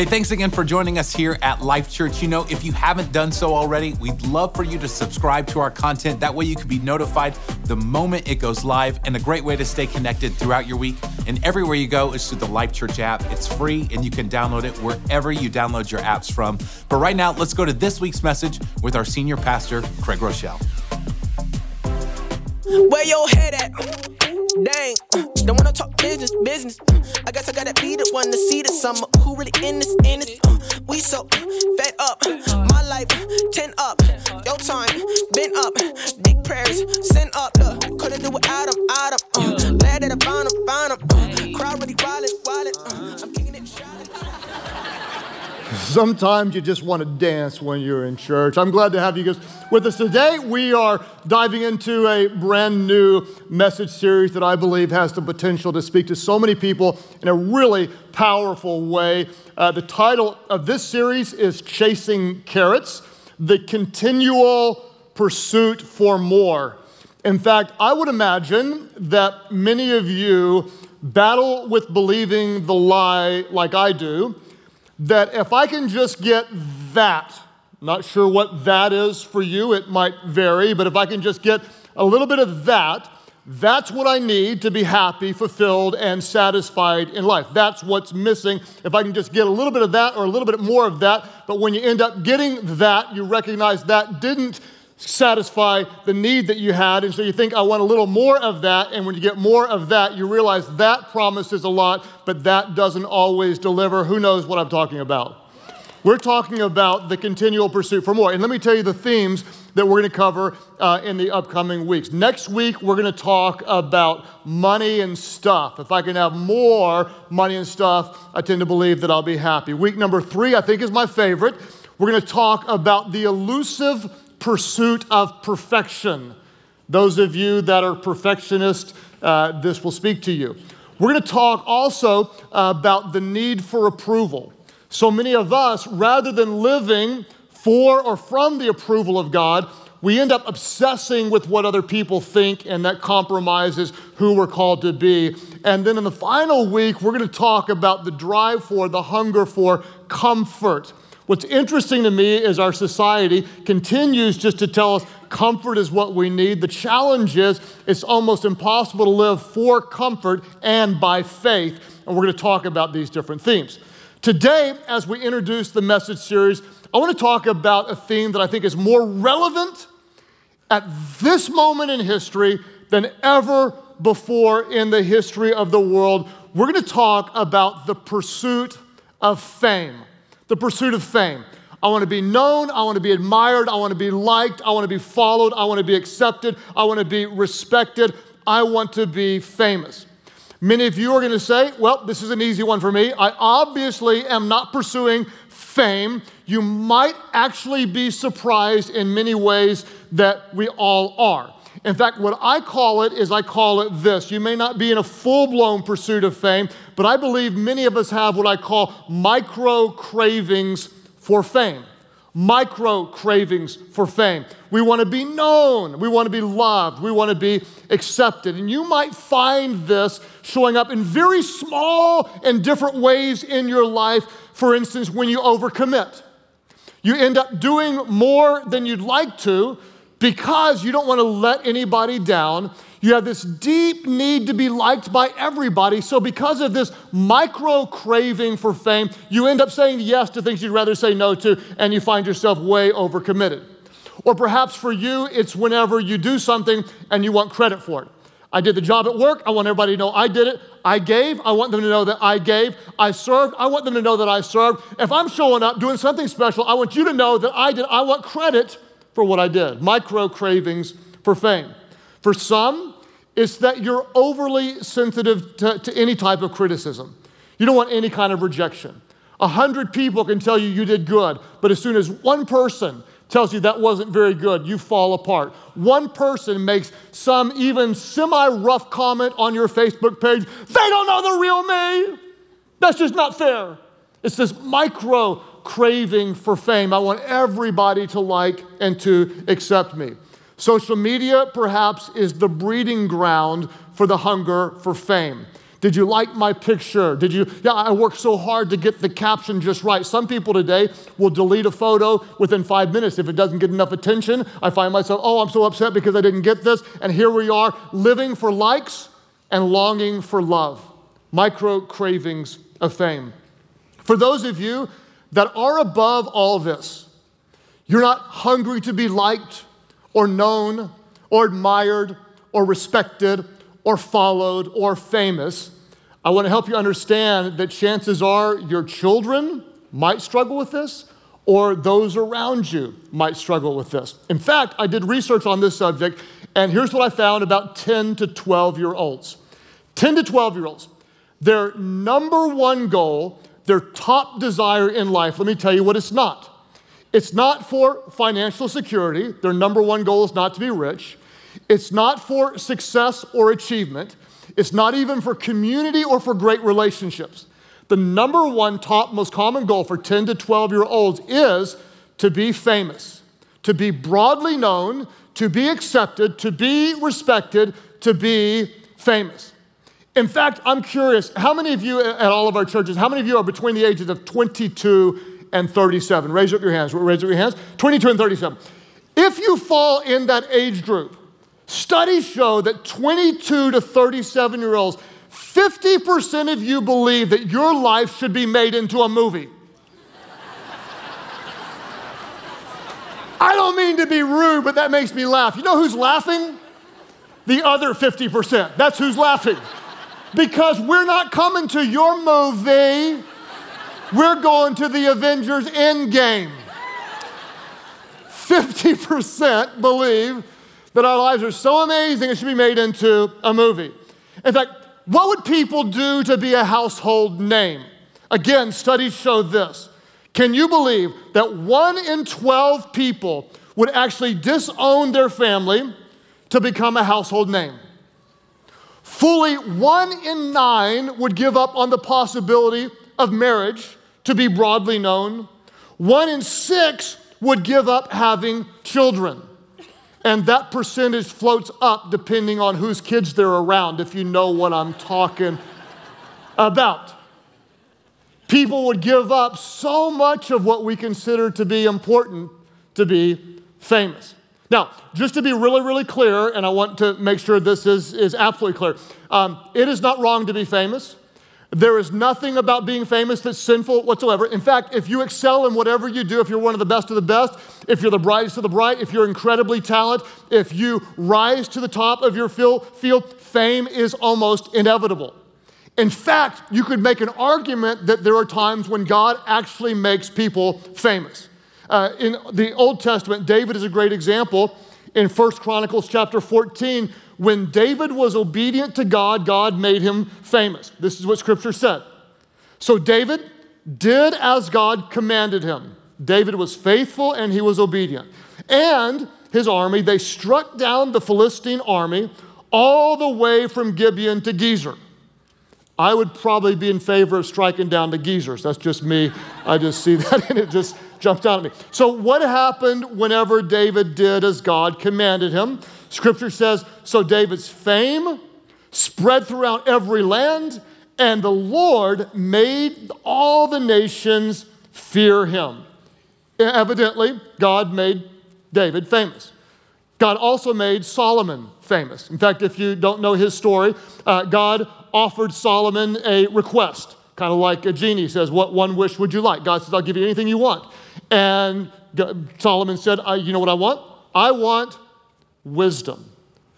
Hey, thanks again for joining us here at Life Church. You know, if you haven't done so already, we'd love for you to subscribe to our content. That way you can be notified the moment it goes live. And a great way to stay connected throughout your week and everywhere you go is through the Life Church app. It's free and you can download it wherever you download your apps from. But right now, let's go to this week's message with our senior pastor, Craig Groeschel. Where your head at? Dang, don't wanna talk business, business. I guess I gotta be the one to see the summer. Who really in this, in this? Uh, we so fed up. My life, 10 up. Your time, been up. Big prayers, send up. Look, couldn't do without them, out them. Uh, glad that I found them, found. Sometimes you just want to dance when you're in church. I'm glad to have you guys with us today. We are diving into a brand new message series that I believe has the potential to speak to so many people in a really powerful way. Uh, the title of this series is Chasing Carrots The Continual Pursuit for More. In fact, I would imagine that many of you battle with believing the lie like I do that if I can just get that, not sure what that is for you, it might vary, but if I can just get a little bit of that, that's what I need to be happy, fulfilled, and satisfied in life. That's what's missing. If I can just get a little bit of that or a little bit more of that, but when you end up getting that, you recognize that didn't satisfy the need that you had. And so you think, I want a little more of that. And when you get more of that, you realize that promises a lot, but that doesn't always deliver. Who knows what I'm talking about? We're talking about the continual pursuit for more. And let me tell you the themes that we're going to cover uh, in the upcoming weeks. Next week, we're going to talk about money and stuff. If I can have more money and stuff, I tend to believe that I'll be happy. Week number three, I think, is my favorite. We're going to talk about the elusive pursuit of perfection. Those of you that are perfectionists, uh, this will speak to you. We're going to talk also about the need for approval. So many of us, rather than living for or from the approval of God, we end up obsessing with what other people think, and that compromises who we're called to be. And then in the final week, we're going to talk about the drive for, the hunger for comfort. What's interesting to me is our society continues just to tell us comfort is what we need. The challenge is it's almost impossible to live for comfort and by faith. And we're going to talk about these different themes. Today, as we introduce the message series, I want to talk about a theme that I think is more relevant at this moment in history than ever before in the history of the world. We're going to talk about the pursuit of fame the pursuit of fame. I want to be known. I want to be admired. I want to be liked. I want to be followed. I want to be accepted. I want to be respected. I want to be famous. Many of you are going to say, well, this is an easy one for me. I obviously am not pursuing fame. You might actually be surprised in many ways that we all are. In fact, what I call it is I call it this. You may not be in a full blown pursuit of fame, but I believe many of us have what I call micro cravings for fame. Micro cravings for fame. We want to be known. We want to be loved. We want to be accepted. And you might find this showing up in very small and different ways in your life. For instance, when you overcommit, you end up doing more than you'd like to because you don't want to let anybody down. You have this deep need to be liked by everybody. So, because of this micro craving for fame, you end up saying yes to things you'd rather say no to, and you find yourself way overcommitted. Or perhaps for you, it's whenever you do something and you want credit for it. I did the job at work. I want everybody to know I did it. I gave. I want them to know that I gave. I served. I want them to know that I served. If I'm showing up doing something special, I want you to know that I did. I want credit for what I did. Micro cravings for fame. For some, it's that you're overly sensitive to, to any type of criticism. You don't want any kind of rejection. A hundred people can tell you you did good, but as soon as one person tells you that wasn't very good, you fall apart. One person makes some even semi rough comment on your Facebook page, they don't know the real me. That's just not fair. It's this micro craving for fame. I want everybody to like and to accept me. Social media, perhaps, is the breeding ground for the hunger for fame. Did you like my picture? Did you? Yeah, I worked so hard to get the caption just right. Some people today will delete a photo within five minutes if it doesn't get enough attention. I find myself, oh, I'm so upset because I didn't get this. And here we are living for likes and longing for love, micro cravings of fame. For those of you that are above all this, you're not hungry to be liked or known or admired or respected or followed or famous. I want to help you understand that chances are your children might struggle with this or those around you might struggle with this. In fact, I did research on this subject, and here's what I found about 10 to 12 year olds. 10 to 12 year olds, their number one goal, their top desire in life, let me tell you what it's not. It's not for financial security. Their number one goal is not to be rich. It's not for success or achievement. It's not even for community or for great relationships. The number one top most common goal for 10 to 12 year olds is to be famous, to be broadly known, to be accepted, to be respected, to be famous. In fact, I'm curious how many of you at all of our churches, how many of you are between the ages of 22 and 37? Raise up your hands. Raise up your hands. 22 and 37. If you fall in that age group, Studies show that 22 to 37 year olds, 50% of you believe that your life should be made into a movie. I don't mean to be rude, but that makes me laugh. You know who's laughing? The other 50%. That's who's laughing. Because we're not coming to your movie, we're going to the Avengers Endgame. 50% believe that our lives are so amazing it should be made into a movie. In fact, what would people do to be a household name? Again, studies show this. Can you believe that one in 12 people would actually disown their family to become a household name? Fully one in nine would give up on the possibility of marriage to be broadly known. One in six would give up having children. And that percentage floats up depending on whose kids they're around, if you know what I'm talking about. People would give up so much of what we consider to be important to be famous. Now, just to be really, really clear, and I want to make sure this is, is absolutely clear um, it is not wrong to be famous. There is nothing about being famous that's sinful whatsoever. In fact, if you excel in whatever you do, if you're one of the best of the best, if you're the brightest of the bright, if you're incredibly talented, if you rise to the top of your field, fame is almost inevitable. In fact, you could make an argument that there are times when God actually makes people famous. Uh, in the Old Testament, David is a great example. In 1 Chronicles chapter 14, when David was obedient to God, God made him famous. This is what scripture said. So David did as God commanded him. David was faithful and he was obedient. And his army, they struck down the Philistine army all the way from Gibeon to Gezer. I would probably be in favor of striking down the Gezers. That's just me. I just see that and it just jumps out at me. So, what happened whenever David did as God commanded him? Scripture says, So David's fame spread throughout every land, and the Lord made all the nations fear him. Evidently, God made David famous. God also made Solomon famous. In fact, if you don't know his story, uh, God offered Solomon a request, kind of like a genie says, What one wish would you like? God says, I'll give you anything you want. And Solomon said, You know what I want? I want wisdom.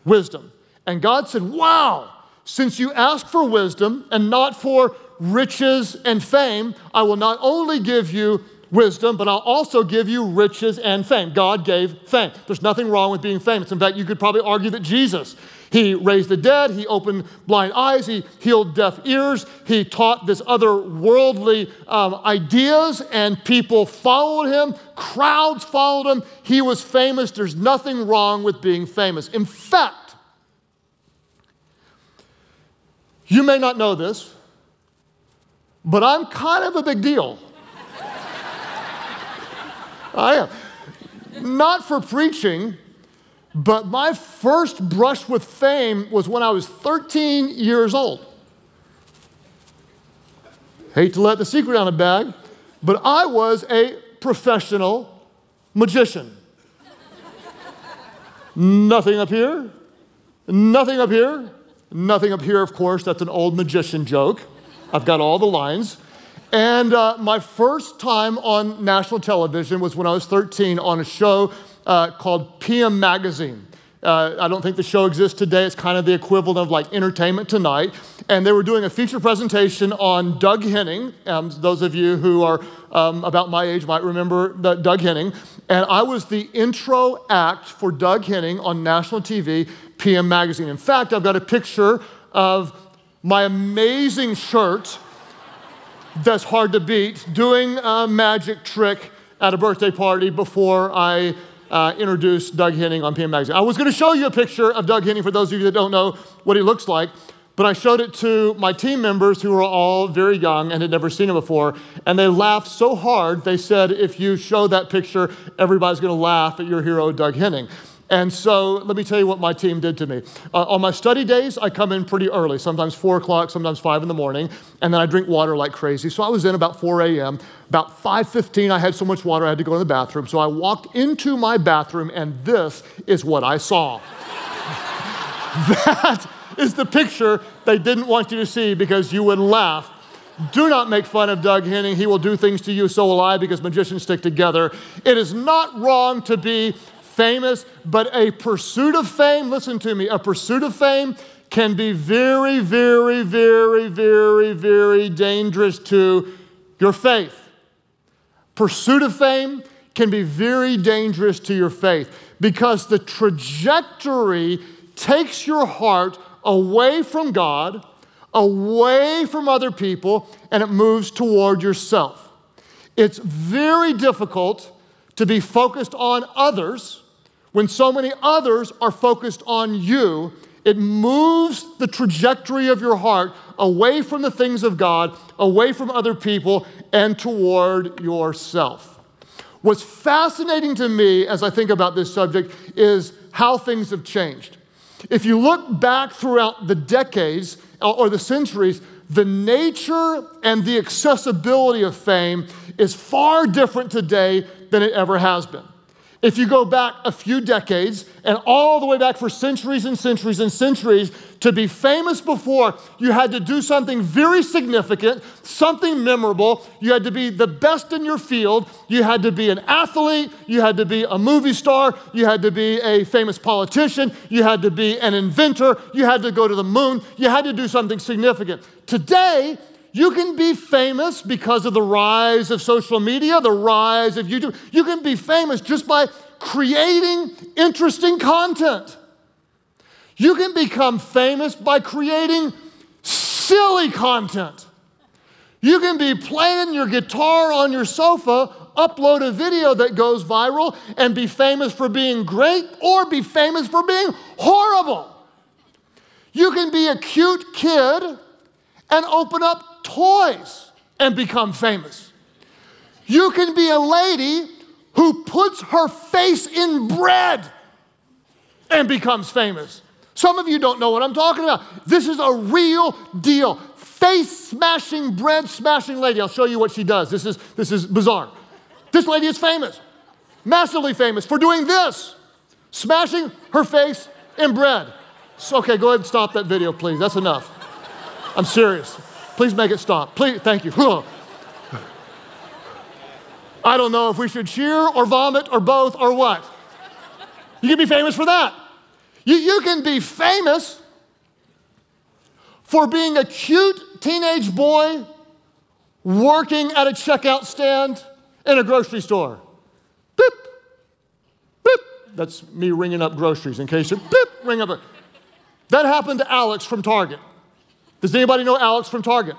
Wisdom. And God said, Wow, since you ask for wisdom and not for riches and fame, I will not only give you wisdom, but I'll also give you riches and fame. God gave fame. There's nothing wrong with being famous. In fact, you could probably argue that Jesus, he raised the dead, he opened blind eyes, he healed deaf ears, he taught this other worldly um, ideas, and people followed him. Crowds followed him. He was famous. There's nothing wrong with being famous. In fact, you may not know this, but I'm kind of a big deal. I am. Not for preaching, but my first brush with fame was when I was 13 years old. Hate to let the secret out of bag, but I was a professional magician. Nothing up here, nothing up here, nothing up here, of course. That's an old magician joke. I've got all the lines. And uh, my first time on national television was when I was 13 on a show uh, called PM Magazine. Uh, I don't think the show exists today. It's kind of the equivalent of like Entertainment Tonight. And they were doing a feature presentation on Doug Henning. Um, those of you who are um, about my age might remember Doug Henning. And I was the intro act for Doug Henning on national TV, PM Magazine. In fact, I've got a picture of my amazing shirt that's hard to beat, doing a magic trick at a birthday party before I uh, introduced Doug Henning on PM Magazine. I was going to show you a picture of Doug Henning for those of you that don't know what he looks like, but I showed it to my team members who were all very young and had never seen him before, and they laughed so hard they said, if you show that picture, everybody's going to laugh at your hero, Doug Henning. And so let me tell you what my team did to me. Uh, on my study days, I come in pretty early, sometimes 4 o'clock, sometimes 5 in the morning, and then I drink water like crazy. So I was in about 4 a.m. About 5.15, I had so much water, I had to go to the bathroom. So I walked into my bathroom, and this is what I saw. that is the picture they didn't want you to see because you would laugh do not make fun of Doug Henning. He will do things to you, so will I, because magicians stick together. It is not wrong to be famous, but a pursuit of fame, listen to me, a pursuit of fame can be very, very, very, very, very dangerous to your faith. Pursuit of fame can be very dangerous to your faith because the trajectory takes your heart away from God, away from other people, and it moves toward yourself. It's very difficult to be focused on others when so many others are focused on you, it moves the trajectory of your heart away from the things of God, away from other people, and toward yourself. What's fascinating to me as I think about this subject is how things have changed. If you look back throughout the decades uh, or the centuries, the nature and the accessibility of fame is far different today than it ever has been. If you go back a few decades and all the way back for centuries and centuries and centuries, to be famous before, you had to do something very significant, something memorable. You had to be the best in your field. You had to be an athlete. You had to be a movie star. You had to be a famous politician. You had to be an inventor. You had to go to the moon. You had to do something significant. Today, you can be famous because of the rise of social media, the rise of YouTube. You can be famous just by creating interesting content. You can become famous by creating silly content. You can be playing your guitar on your sofa, upload a video that goes viral, and be famous for being great or be famous for being horrible. You can be a cute kid and open up toys and become famous. You can be a lady who puts her face in bread and becomes famous. Some of you don't know what I'm talking about. This is a real deal. Face smashing, bread smashing lady. I'll show you what she does. This is, this is bizarre. This lady is famous, massively famous for doing this smashing her face in bread. So, okay, go ahead and stop that video, please. That's enough. I'm serious. Please make it stop. Please, thank you. I don't know if we should cheer or vomit or both or what. You can be famous for that. You, you can be famous for being a cute teenage boy working at a checkout stand in a grocery store. Beep, beep. That's me ringing up groceries in case you beep, ring up. A, that happened to Alex from Target. Does anybody know Alex from Target?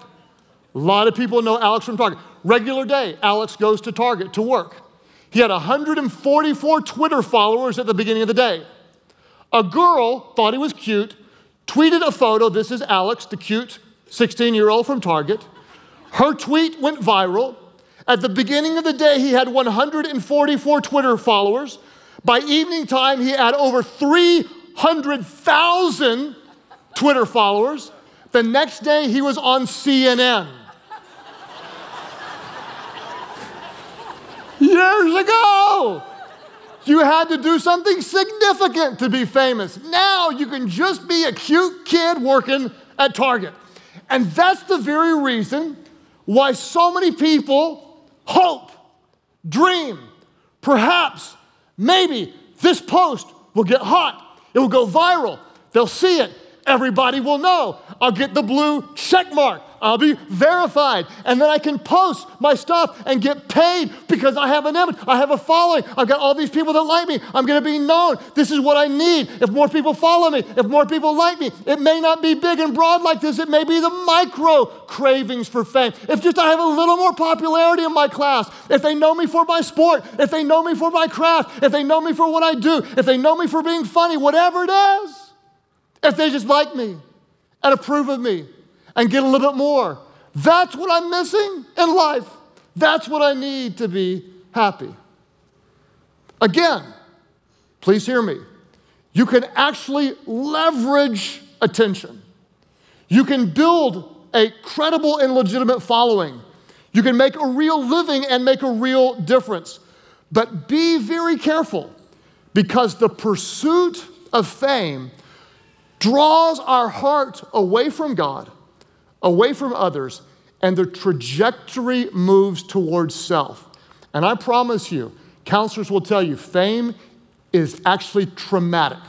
A lot of people know Alex from Target. Regular day, Alex goes to Target to work. He had 144 Twitter followers at the beginning of the day. A girl thought he was cute, tweeted a photo. This is Alex, the cute 16 year old from Target. Her tweet went viral. At the beginning of the day, he had 144 Twitter followers. By evening time, he had over 300,000 Twitter followers. The next day, he was on CNN. Years ago, you had to do something significant to be famous. Now you can just be a cute kid working at Target. And that's the very reason why so many people hope, dream, perhaps, maybe this post will get hot, it will go viral, they'll see it, everybody will know. I'll get the blue check mark. I'll be verified. And then I can post my stuff and get paid because I have an image. I have a following. I've got all these people that like me. I'm going to be known. This is what I need. If more people follow me, if more people like me, it may not be big and broad like this. It may be the micro cravings for fame. If just I have a little more popularity in my class, if they know me for my sport, if they know me for my craft, if they know me for what I do, if they know me for being funny, whatever it is, if they just like me and approve of me and get a little bit more. That's what I'm missing in life. That's what I need to be happy. Again, please hear me. You can actually leverage attention. You can build a credible and legitimate following. You can make a real living and make a real difference. But be very careful because the pursuit of fame draws our heart away from God away from others, and the trajectory moves towards self. And I promise you, counselors will tell you fame is actually traumatic.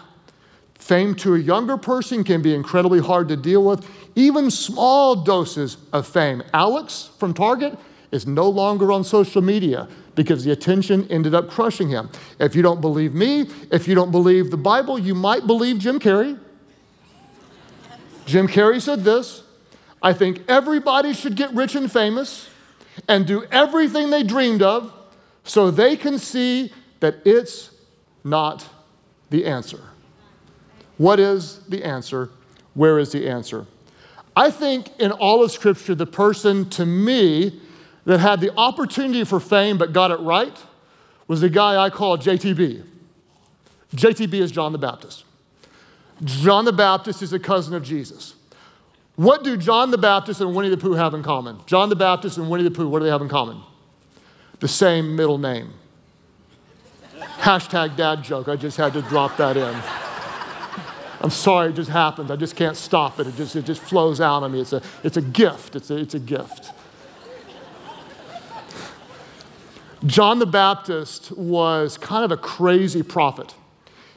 Fame to a younger person can be incredibly hard to deal with, even small doses of fame. Alex from Target is no longer on social media because the attention ended up crushing him. If you don't believe me, if you don't believe the Bible, you might believe Jim Carrey. Jim Carrey said this I think everybody should get rich and famous and do everything they dreamed of so they can see that it's not the answer. What is the answer? Where is the answer? I think in all of Scripture, the person to me that had the opportunity for fame but got it right was the guy I call JTB. JTB is John the Baptist. John the Baptist is a cousin of Jesus. What do John the Baptist and Winnie the Pooh have in common? John the Baptist and Winnie the Pooh, what do they have in common? The same middle name. Hashtag dad joke. I just had to drop that in. I'm sorry, it just happened. I just can't stop it. It just, it just flows out of me. It's a, it's a gift. It's a, it's a gift. John the Baptist was kind of a crazy prophet.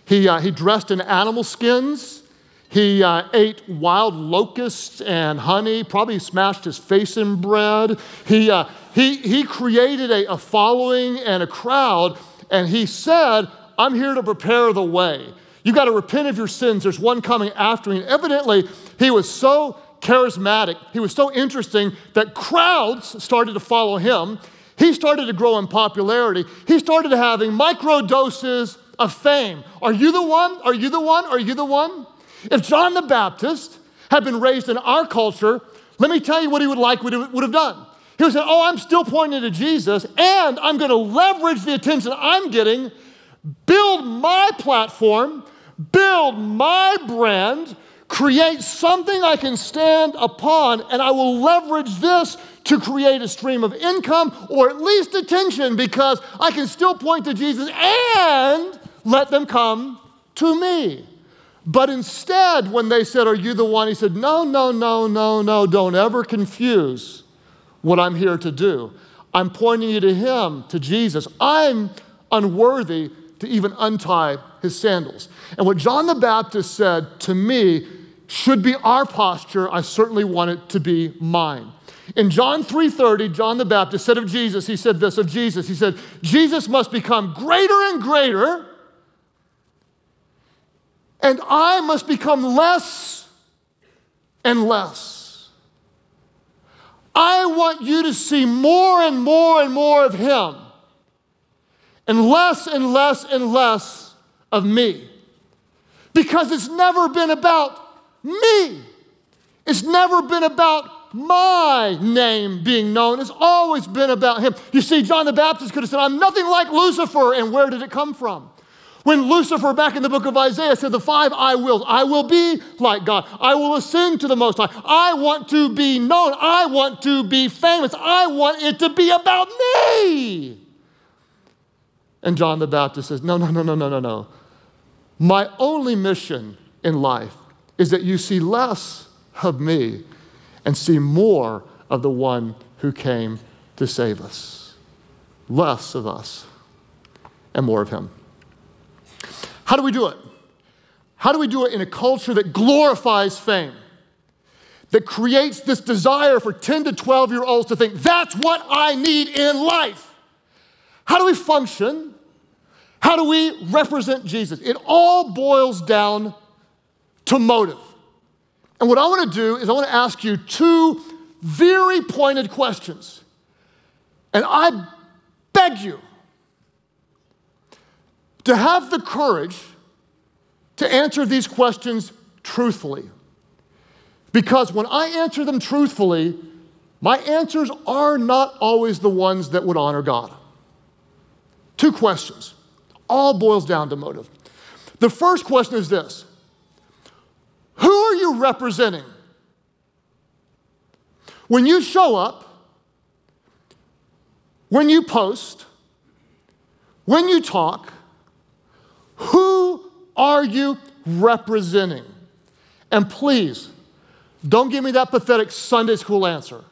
He, uh, he dressed in animal skins he uh, ate wild locusts and honey, probably smashed his face in bread. He, uh, he, he created a, a following and a crowd, and he said, I'm here to prepare the way. You've got to repent of your sins. There's one coming after me. And evidently, he was so charismatic, he was so interesting that crowds started to follow him. He started to grow in popularity. He started having micro doses of fame. Are you the one? Are you the one? Are you the one? If John the Baptist had been raised in our culture, let me tell you what he would like would have done. He would say, Oh, I'm still pointing to Jesus, and I'm going to leverage the attention I'm getting, build my platform, build my brand, create something I can stand upon, and I will leverage this to create a stream of income or at least attention because I can still point to Jesus and let them come to me. But instead, when they said, Are you the one? He said, No, no, no, no, no, don't ever confuse what I'm here to do. I'm pointing you to Him, to Jesus. I'm unworthy to even untie his sandals. And what John the Baptist said to me should be our posture. I certainly want it to be mine. In John 3:30, John the Baptist said of Jesus, he said this of Jesus. He said, "Jesus must become greater and greater, and I must become less and less. I want you to see more and more and more of Him, and less and less and less of me. Because it's never been about me, it's never been about my name being known. It's always been about Him. You see, John the Baptist could have said, I'm nothing like Lucifer, and where did it come from? When Lucifer, back in the book of Isaiah, said the five I wills I will be like God, I will ascend to the Most High, I want to be known, I want to be famous, I want it to be about me. And John the Baptist says, No, no, no, no, no, no, no. My only mission in life is that you see less of me and see more of the one who came to save us. Less of us and more of him. How do we do it? How do we do it in a culture that glorifies fame? That creates this desire for 10 to 12 year olds to think, that's what I need in life. How do we function? How do we represent Jesus? It all boils down to motive. And what I want to do is I want to ask you two very pointed questions. And I beg you to have the courage to answer these questions truthfully. Because when I answer them truthfully, my answers are not always the ones that would honor God. Two questions. All boils down to motive. The first question is this Who are you representing? When you show up, when you post, when you talk, who are you representing? And please, don't give me that pathetic Sunday school answer.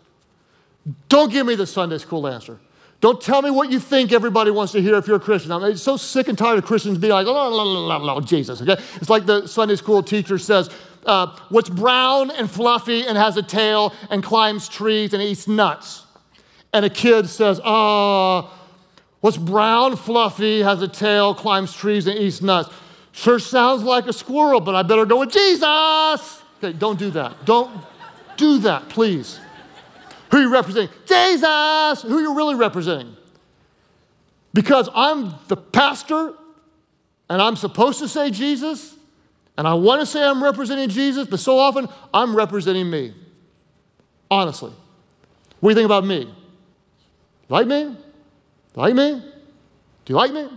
Don't give me the Sunday school answer. Don't tell me what you think everybody wants to hear if you're a Christian. I'm so sick and tired of Christians being like, oh, la, la, la, Jesus, okay? It's like the Sunday school teacher says, uh, what's brown and fluffy and has a tail and climbs trees and eats nuts. And a kid says, ah, uh, what's brown, fluffy, has a tail, climbs trees and eats nuts. Sure sounds like a squirrel, but I better go with Jesus. Okay, don't do that. Don't do that, please. Who are you representing? Jesus! Who are you really representing? Because I'm the pastor and I'm supposed to say Jesus and I want to say I'm representing Jesus, but so often I'm representing me. Honestly. What do you think about me? Like me? Like me? Do you like me?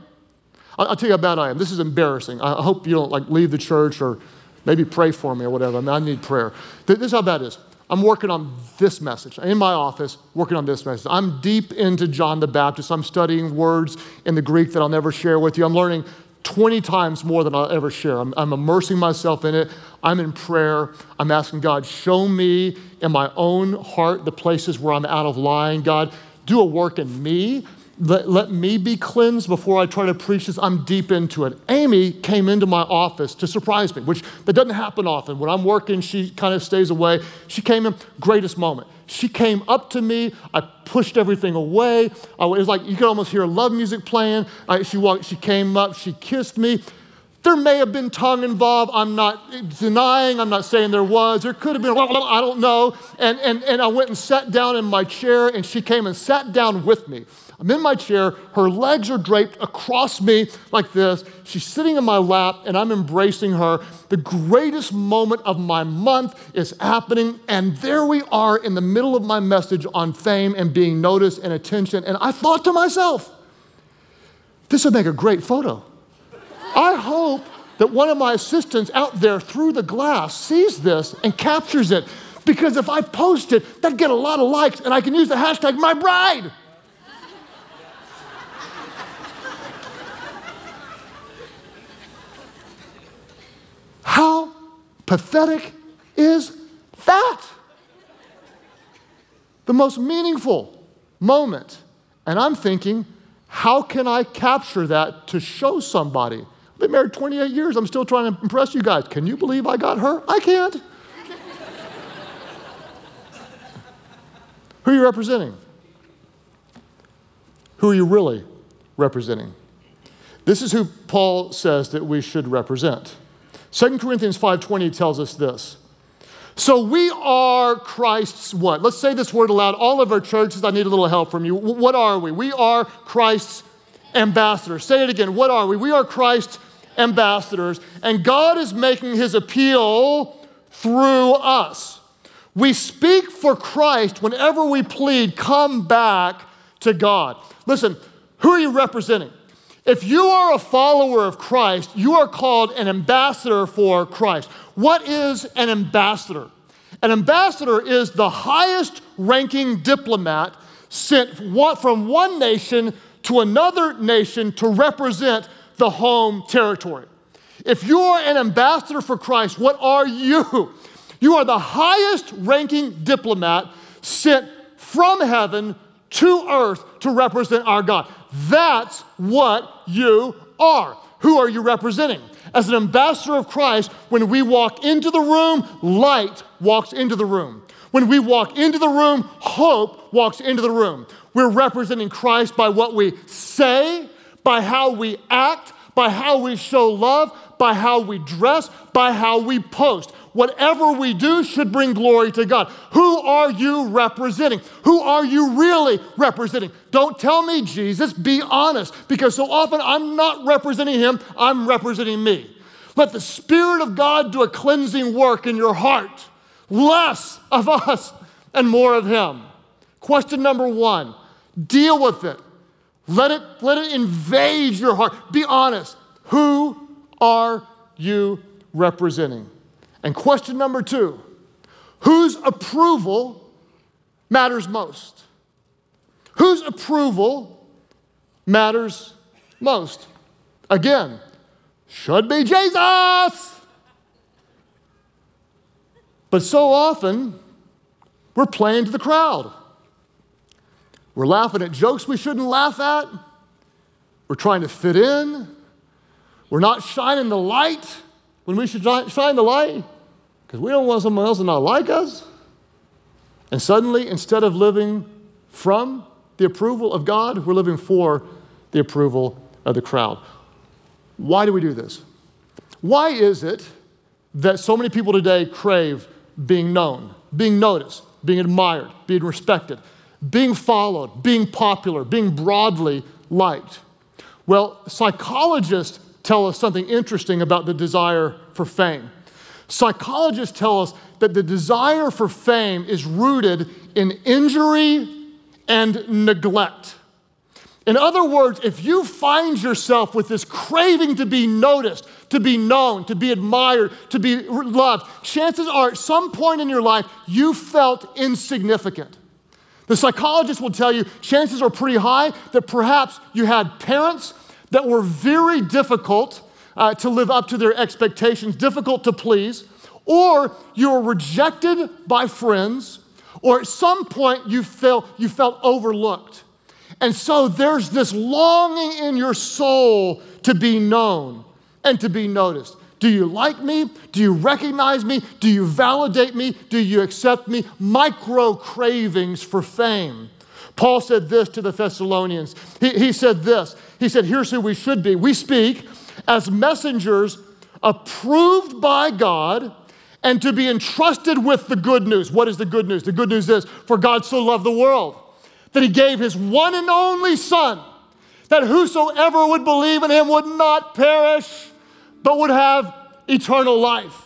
I'll tell you how bad I am. This is embarrassing. I hope you don't like leave the church or maybe pray for me or whatever. I, mean, I need prayer. This is how bad it is. I'm working on this message in my office, working on this message. I'm deep into John the Baptist. I'm studying words in the Greek that I'll never share with you. I'm learning 20 times more than I'll ever share. I'm, I'm immersing myself in it. I'm in prayer. I'm asking God, show me in my own heart the places where I'm out of line. God, do a work in me let, let me be cleansed before I try to preach this. I'm deep into it. Amy came into my office to surprise me, which that doesn't happen often. When I'm working, she kind of stays away. She came in, greatest moment. She came up to me. I pushed everything away. I, it was like you could almost hear love music playing. I, she walked. She came up. She kissed me. There may have been tongue involved. I'm not denying. I'm not saying there was. There could have been. I don't know. And, and, and I went and sat down in my chair, and she came and sat down with me. I'm in my chair, her legs are draped across me like this. She's sitting in my lap, and I'm embracing her. The greatest moment of my month is happening, and there we are in the middle of my message on fame and being noticed and attention. And I thought to myself, this would make a great photo. I hope that one of my assistants out there through the glass sees this and captures it. Because if I post it, that'd get a lot of likes, and I can use the hashtag my bride. How pathetic is that? The most meaningful moment. And I'm thinking, how can I capture that to show somebody? I've been married 28 years. I'm still trying to impress you guys. Can you believe I got her? I can't. Who are you representing? Who are you really representing? This is who Paul says that we should represent. 2 Corinthians 5:20 tells us this. So we are Christ's what? Let's say this word aloud. All of our churches, I need a little help from you. What are we? We are Christ's ambassadors. Say it again. What are we? We are Christ's ambassadors, and God is making his appeal through us. We speak for Christ whenever we plead, come back to God. Listen, who are you representing? If you are a follower of Christ, you are called an ambassador for Christ. What is an ambassador? An ambassador is the highest ranking diplomat sent from one nation to another nation to represent the home territory. If you're an ambassador for Christ, what are you? You are the highest ranking diplomat sent from heaven to earth to represent our God. That's what you are. Who are you representing? As an ambassador of Christ, when we walk into the room, light walks into the room. When we walk into the room, hope walks into the room. We're representing Christ by what we say, by how we act, by how we show love, by how we dress, by how we post. Whatever we do should bring glory to God. Who are you representing? Who are you really representing? Don't tell me Jesus, be honest, because so often I'm not representing Him, I'm representing me. Let the Spirit of God do a cleansing work in your heart. Less of us and more of Him. Question number one deal with it. Let it, let it invade your heart. Be honest. Who are you representing? And question number two whose approval matters most? Whose approval matters most? Again, should be Jesus. But so often, we're playing to the crowd. We're laughing at jokes we shouldn't laugh at. We're trying to fit in. We're not shining the light when we should shine the light because we don't want someone else to not like us. And suddenly, instead of living from the approval of God, we're living for the approval of the crowd. Why do we do this? Why is it that so many people today crave being known, being noticed, being admired, being respected? being followed, being popular, being broadly liked. Well, psychologists tell us something interesting about the desire for fame. Psychologists tell us that the desire for fame is rooted in injury and neglect. In other words, if you find yourself with this craving to be noticed, to be known, to be admired, to be loved, chances are at some point in your life you felt insignificant. The psychologist will tell you chances are pretty high that perhaps you had parents that were very difficult uh, to live up to their expectations, difficult to please, or you were rejected by friends, or at some point you felt, you felt overlooked. And so there's this longing in your soul to be known and to be noticed. Do you like me? Do you recognize me? Do you validate me? Do you accept me? Micro cravings for fame. Paul said this to the Thessalonians. He, he said this. He said, Here's who we should be. We speak as messengers approved by God and to be entrusted with the good news. What is the good news? The good news is, for God so loved the world that he gave his one and only Son, that whosoever would believe in him would not perish but would have eternal life.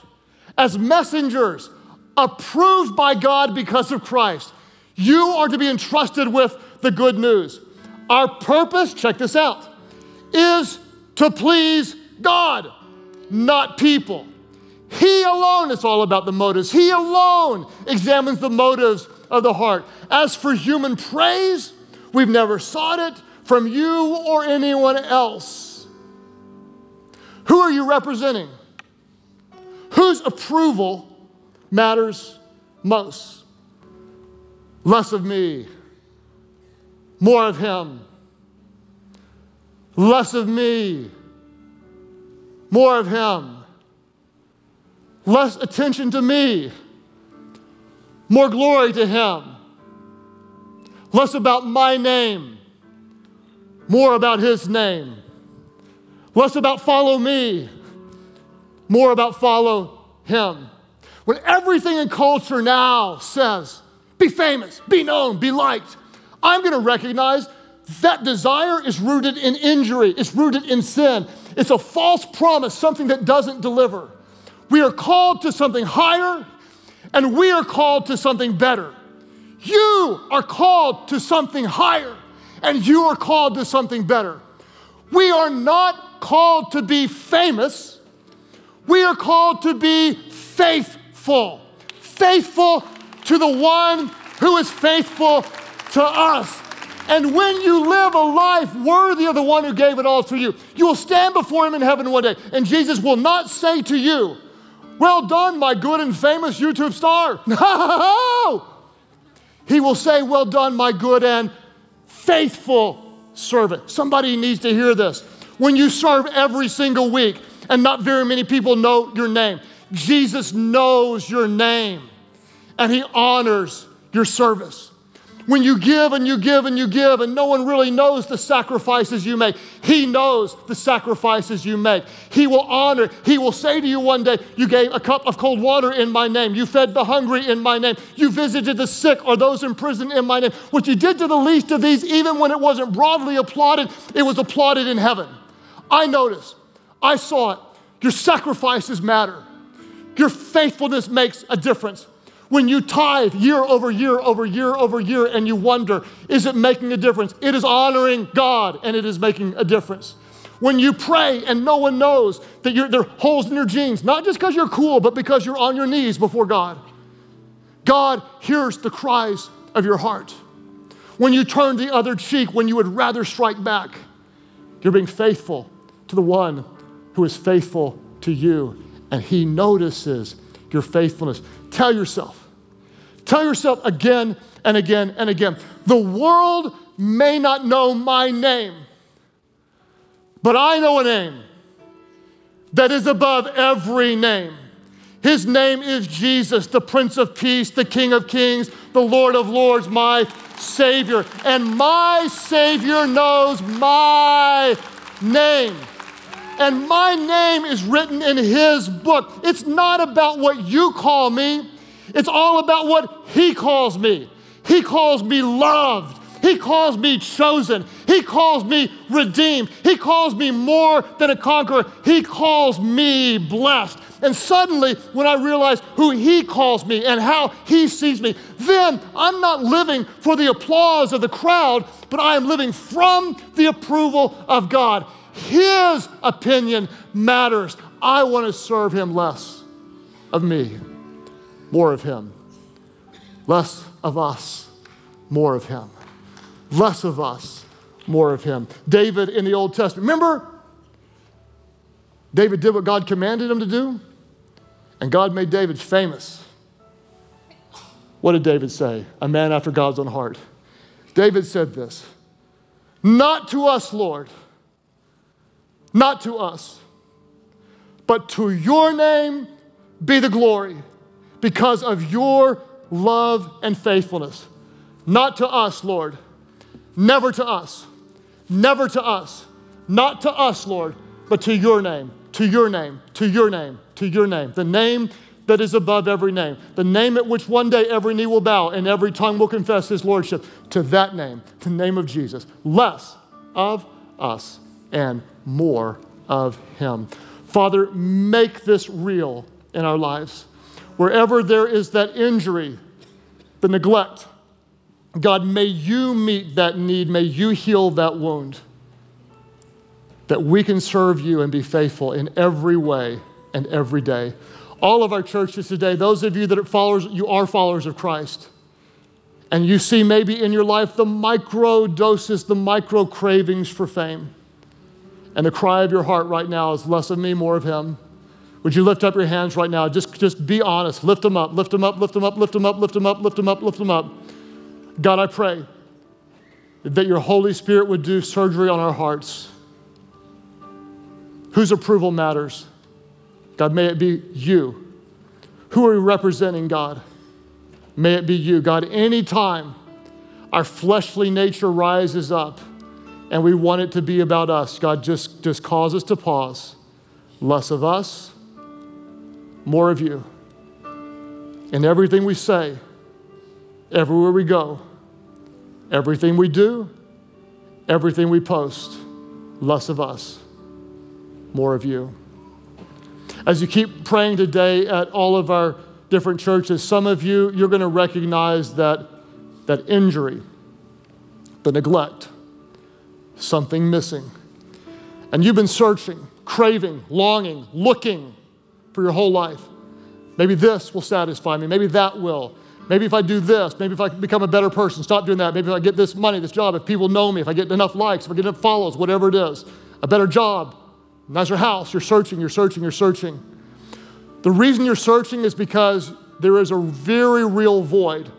As messengers approved by God because of Christ, you are to be entrusted with the good news. Our purpose, check this out, is to please God, not people. He alone, it's all about the motives. He alone examines the motives of the heart. As for human praise, we've never sought it from you or anyone else. Who are you representing? Whose approval matters most? Less of me, more of him. Less of me, more of him. Less attention to me, more glory to him. Less about my name, more about his name. Less about follow me, more about follow him. When everything in culture now says, be famous, be known, be liked, I'm to recognize that desire is rooted in injury, it's rooted in sin. It's a false promise, something that doesn't deliver. We are called to something higher, and we are called to something better. You are called to something higher, and you are called to something better. We are not called to be famous, we are called to be faithful. Faithful to the one who is faithful to us. And when you live a life worthy of the one who gave it all for you, you will stand before him in heaven one day. And Jesus will not say to you, Well done, my good and famous YouTube star. No! He will say, Well done, my good and faithful servant. Somebody needs to hear this. When you serve every single week, and not very many people know your name, Jesus knows your name and he honors your service. When you give and you give and you give, and no one really knows the sacrifices you make, He knows the sacrifices you make. He will honor, He will say to you one day, You gave a cup of cold water in my name. You fed the hungry in my name. You visited the sick or those in prison in my name. What you did to the least of these, even when it wasn't broadly applauded, it was applauded in heaven. I noticed, I saw it. Your sacrifices matter, your faithfulness makes a difference when you tithe year over year over year over year and you wonder, is it making a difference? It is honoring God and it is making a difference. When you pray and no one knows that there are holes in your jeans, not just because you're cool, but because you're on your knees before God. God hears the cries of your heart. When you turn the other cheek, when you would rather strike back, you're being faithful to the one who is faithful to you, and he notices your faithfulness. Tell yourself, Tell yourself again and again and again the world may not know my name, but I know a name that is above every name. His name is Jesus, the Prince of Peace, the King of Kings, the Lord of Lords, my Savior. And my Savior knows my name. And my name is written in His book. It's not about what you call me, it's all about what He calls me. He calls me loved. He calls me chosen. He calls me redeemed. He calls me more than a conqueror. He calls me blessed. And suddenly, when I realize who He calls me and how He sees me, then I'm not living for the applause of the crowd, but I am living from the approval of God. His opinion matters. I want to serve Him less of me more of Him. Less of us, more of Him. Less of us, more of Him. David in the Old Testament, remember? David did what God commanded him to do, and God made David famous. What did David say? A man after God's own heart. David said this Not to us, Lord, not to us, but to your name be the glory because of your love and faithfulness. Not to us, Lord. Never to us. Never to us. Not to us, Lord, but to your name, to your name, to your name, to your name. The name that is above every name. The name at which one day every knee will bow and every tongue will confess his lordship. To that name, the name of Jesus. Less of us and more of him. Father, make this real in our lives. Wherever there is that injury, the neglect, God, may you meet that need. May you heal that wound. That we can serve you and be faithful in every way and every day. All of our churches today, those of you that are followers, you are followers of Christ. And you see maybe in your life the micro doses, the micro cravings for fame. And the cry of your heart right now is less of me, more of Him. Would you lift up your hands right now? Just, just be honest. Lift them up, lift them up, lift them up, lift them up, lift them up, lift them up, lift them up. God, I pray that your Holy Spirit would do surgery on our hearts. Whose approval matters? God, may it be you. Who are we representing, God? May it be you. God, anytime our fleshly nature rises up and we want it to be about us, God, just, just cause us to pause. Less of us more of you. In everything we say, everywhere we go, everything we do, everything we post, less of us, more of you. As you keep praying today at all of our different churches, some of you, you're going to recognize that, that injury, the neglect, something missing. And you've been searching, craving, longing, looking for your whole life. Maybe this will satisfy me. Maybe that will. maybe if I do this, maybe if I become a better person, stop doing that. Maybe if I get this money, this job, if people know me, if I get enough likes, if I get enough follows, whatever it is, a better job, nicer house, you're searching, you're searching, you're searching. The reason you're searching is because there is a very real void.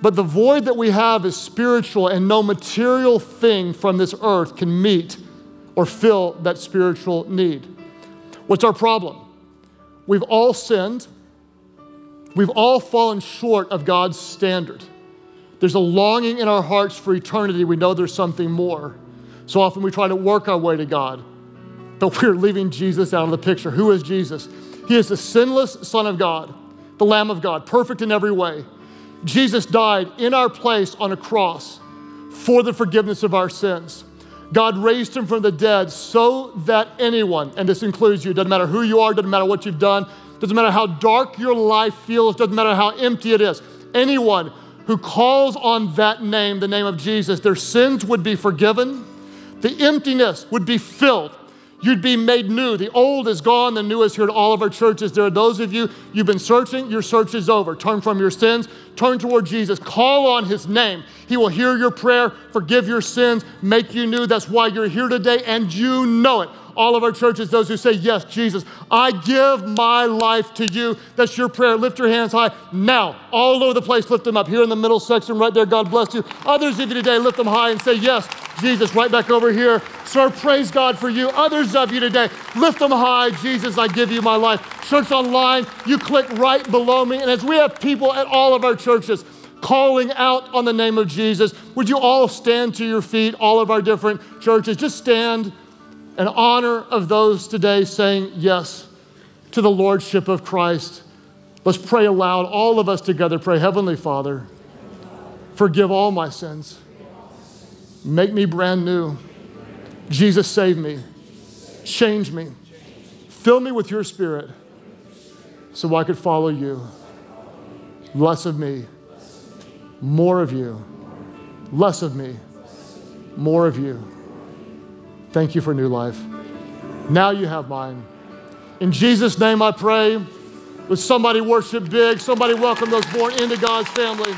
But the void that we have is spiritual, and no material thing from this earth can meet or fill that spiritual need. What's our problem? We've all sinned. We've all fallen short of God's standard. There's a longing in our hearts for eternity. We know there's something more. So often we try to work our way to God, but we're leaving Jesus out of the picture. Who is Jesus? He is the sinless Son of God, the Lamb of God, perfect in every way. Jesus died in our place on a cross for the forgiveness of our sins. God raised him from the dead so that anyone, and this includes you, doesn't matter who you are, doesn't matter what you've done, doesn't matter how dark your life feels, doesn't matter how empty it is, anyone who calls on that name, the name of Jesus, their sins would be forgiven, the emptiness would be filled, You'd be made new. The old is gone, the new is here at all of our churches. There are those of you, you've been searching, your search is over. Turn from your sins, turn toward Jesus, call on his name. He will hear your prayer, forgive your sins, make you new. That's why you're here today, and you know it all of our churches, those who say, Yes, Jesus, I give my life to you. That's your prayer. Lift your hands high now, all over the place. Lift them up. Here in the middle section, right there. God bless you. Others of you today, lift them high and say, Yes, Jesus, right back over here. Sir, praise God for you. Others of you today, lift them high. Jesus, I give you my life. Church online, you click right below me. And as we have people at all of our churches, calling out on the name of Jesus. Would you all stand to your feet, all of our different churches? Just stand in honor of those today saying yes to the Lordship of Christ. Let's pray aloud, all of us together. Pray, Heavenly Father, forgive all my sins, make me brand new. Jesus, save me, change me, fill me with your spirit so I could follow you. Less of me, more of you. Less of me, more of you. Thank you for new life. Now you have mine. In Jesus' name I pray. Would somebody worship big? Somebody welcome those born into God's family.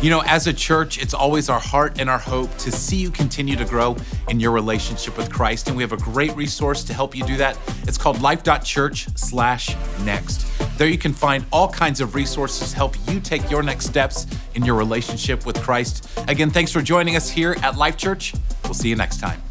You know, as a church, it's always our heart and our hope to see you continue to grow in your relationship with Christ. And we have a great resource to help you do that. It's called life.church slash next. There you can find all kinds of resources to help you take your next steps in your relationship with Christ. Again, thanks for joining us here at Life Church. We'll see you next time.